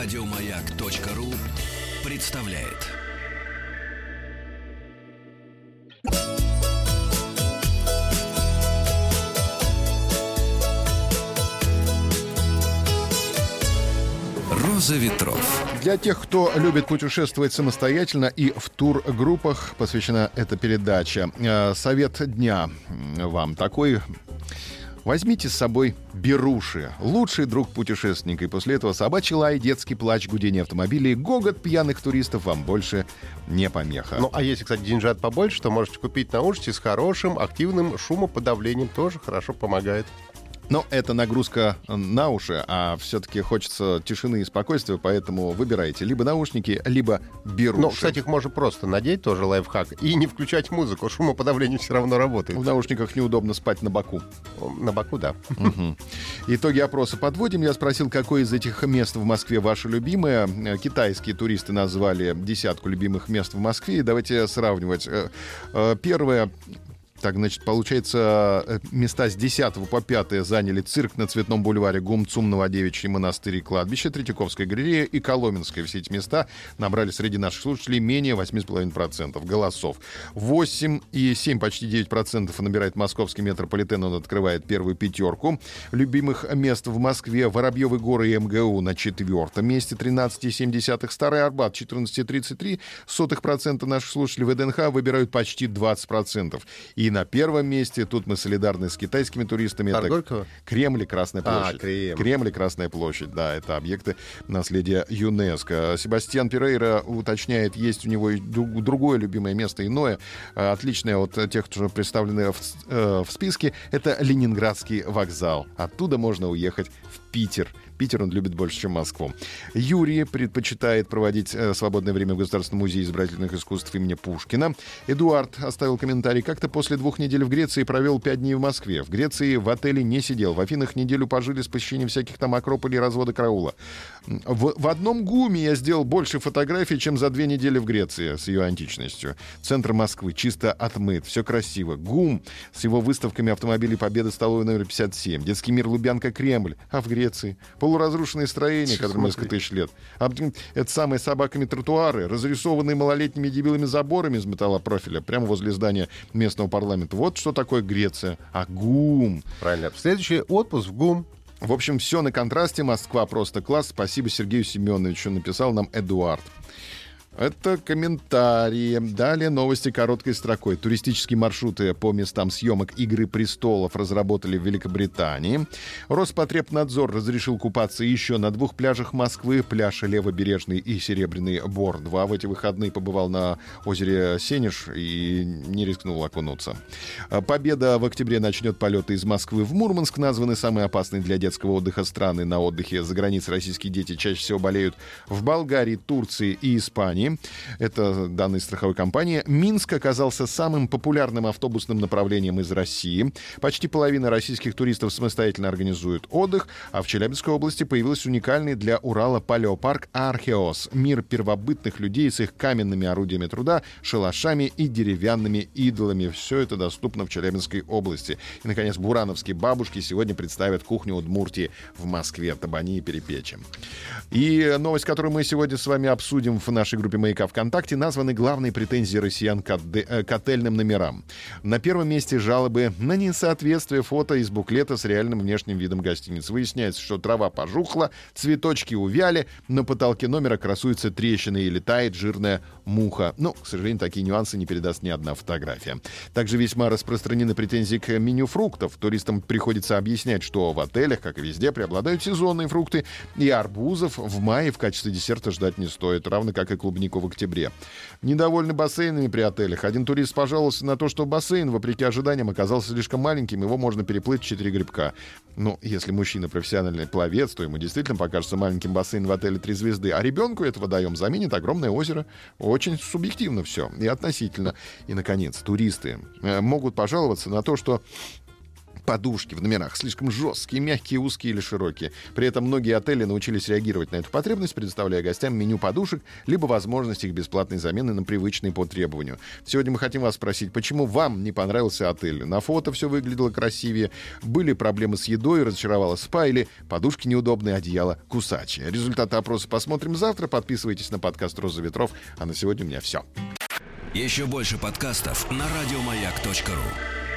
Радиомаяк.ру представляет. Роза ветров. Для тех, кто любит путешествовать самостоятельно и в тургруппах, посвящена эта передача. Э, Совет дня вам такой. Возьмите с собой беруши, лучший друг путешественника. И после этого собачий лай, детский плач, гудение автомобилей, гогот пьяных туристов вам больше не помеха. Ну, а если, кстати, деньжат побольше, то можете купить наушники с хорошим активным шумоподавлением. Тоже хорошо помогает. Но это нагрузка на уши, а все-таки хочется тишины и спокойствия, поэтому выбирайте либо наушники, либо беруши. Ну, кстати, их можно просто надеть, тоже лайфхак, и не включать музыку. Шумоподавление все равно работает. В наушниках неудобно спать на боку. На боку, да. Мгм. Итоги опроса подводим. Я спросил, какое из этих мест в Москве ваше любимое. Э, Китайские туристы назвали десятку любимых мест в Москве. Давайте сравнивать. Э, э, Первое так, значит, получается, э, места с 10 по 5 заняли цирк на Цветном бульваре, ГУМЦУМ, Новодевичий монастырь и кладбище, Третьяковская галерея и Коломенская. Все эти места набрали среди наших слушателей менее 8,5% голосов. 8,7, почти 9% набирает московский метрополитен, он открывает первую пятерку. Любимых мест в Москве Воробьевы горы и МГУ на четвертом месте, 13,7. Старый Арбат, 14,33 сотых процента наших слушателей ВДНХ выбирают почти 20%. И на первом месте, тут мы солидарны с китайскими туристами, Парк это Горького? Кремль и Красная А, площадь. Кремль. Кремль и Красная площадь, да, это объекты наследия ЮНЕСКо. Себастьян Перейра уточняет, есть у него и друг- другое любимое место, иное, э, отличное от тех, что представлены в, э, в списке, это Ленинградский вокзал. Оттуда можно уехать в Питер. Питер он любит больше, чем Москву. Юрий предпочитает проводить э, свободное время в Государственном музее изобразительных искусств имени Пушкина. Эдуард оставил комментарий. Как-то после двух недель в Греции провел пять дней в Москве. В Греции в отеле не сидел. В Афинах неделю пожили с посещением всяких там акрополей развода караула. В, в одном ГУМе я сделал больше фотографий, чем за две недели в Греции с ее античностью. Центр Москвы чисто отмыт, все красиво. ГУМ с его выставками автомобилей Победы, столовой номер 57. Детский мир Лубянка, Кремль. А в Греции? Полуразрушенные строения, которым несколько тысяч лет. А, это самые собаками тротуары, разрисованные малолетними дебилами заборами из металлопрофиля, прямо возле здания местного парламента. Вот что такое Греция. А ГУМ. Правильно. Следующий отпуск в ГУМ. В общем, все на контрасте. Москва просто класс. Спасибо Сергею Семеновичу. Написал нам Эдуард. Это комментарии. Далее новости короткой строкой. Туристические маршруты по местам съемок «Игры престолов» разработали в Великобритании. Роспотребнадзор разрешил купаться еще на двух пляжах Москвы. Пляж Левобережный и Серебряный Бор-2. В эти выходные побывал на озере Сенеж и не рискнул окунуться. Победа в октябре начнет полеты из Москвы в Мурманск. Названы самые опасные для детского отдыха страны на отдыхе за границей. Российские дети чаще всего болеют в Болгарии, Турции и Испании. Это данные страховой компании. Минск оказался самым популярным автобусным направлением из России. Почти половина российских туристов самостоятельно организуют отдых, а в Челябинской области появился уникальный для Урала палеопарк Археос. Мир первобытных людей с их каменными орудиями труда, шалашами и деревянными идолами. Все это доступно в Челябинской области. И, наконец, бурановские бабушки сегодня представят кухню Удмуртии в Москве, Табани и Перепечи. И новость, которую мы сегодня с вами обсудим в нашей группе «Маяка ВКонтакте», названы главные претензии россиян к, отде- э, к отельным номерам. На первом месте жалобы на несоответствие фото из буклета с реальным внешним видом гостиницы. Выясняется, что трава пожухла, цветочки увяли, на потолке номера красуются трещины и летает жирная муха. Но, к сожалению, такие нюансы не передаст ни одна фотография. Также весьма распространены претензии к меню фруктов. Туристам приходится объяснять, что в отелях, как и везде, преобладают сезонные фрукты, и арбузов в мае в качестве десерта ждать не стоит, равно как и клубнику в октябре. Недовольны бассейнами при отелях. Один турист пожаловался на то, что бассейн, вопреки ожиданиям, оказался слишком маленьким, его можно переплыть в 4 грибка. Ну, если мужчина профессиональный пловец, то ему действительно покажется маленьким бассейн в отеле «Три звезды», а ребенку это водоем заменит огромное озеро. Очень субъективно все и относительно. И, наконец, туристы э, могут пожаловаться на то, что подушки в номерах слишком жесткие, мягкие, узкие или широкие. При этом многие отели научились реагировать на эту потребность, предоставляя гостям меню подушек, либо возможность их бесплатной замены на привычные по требованию. Сегодня мы хотим вас спросить, почему вам не понравился отель? На фото все выглядело красивее, были проблемы с едой, разочаровала спа или подушки неудобные, одеяло кусачие. Результаты опроса посмотрим завтра. Подписывайтесь на подкаст «Роза ветров». А на сегодня у меня все. Еще больше подкастов на радиомаяк.ру.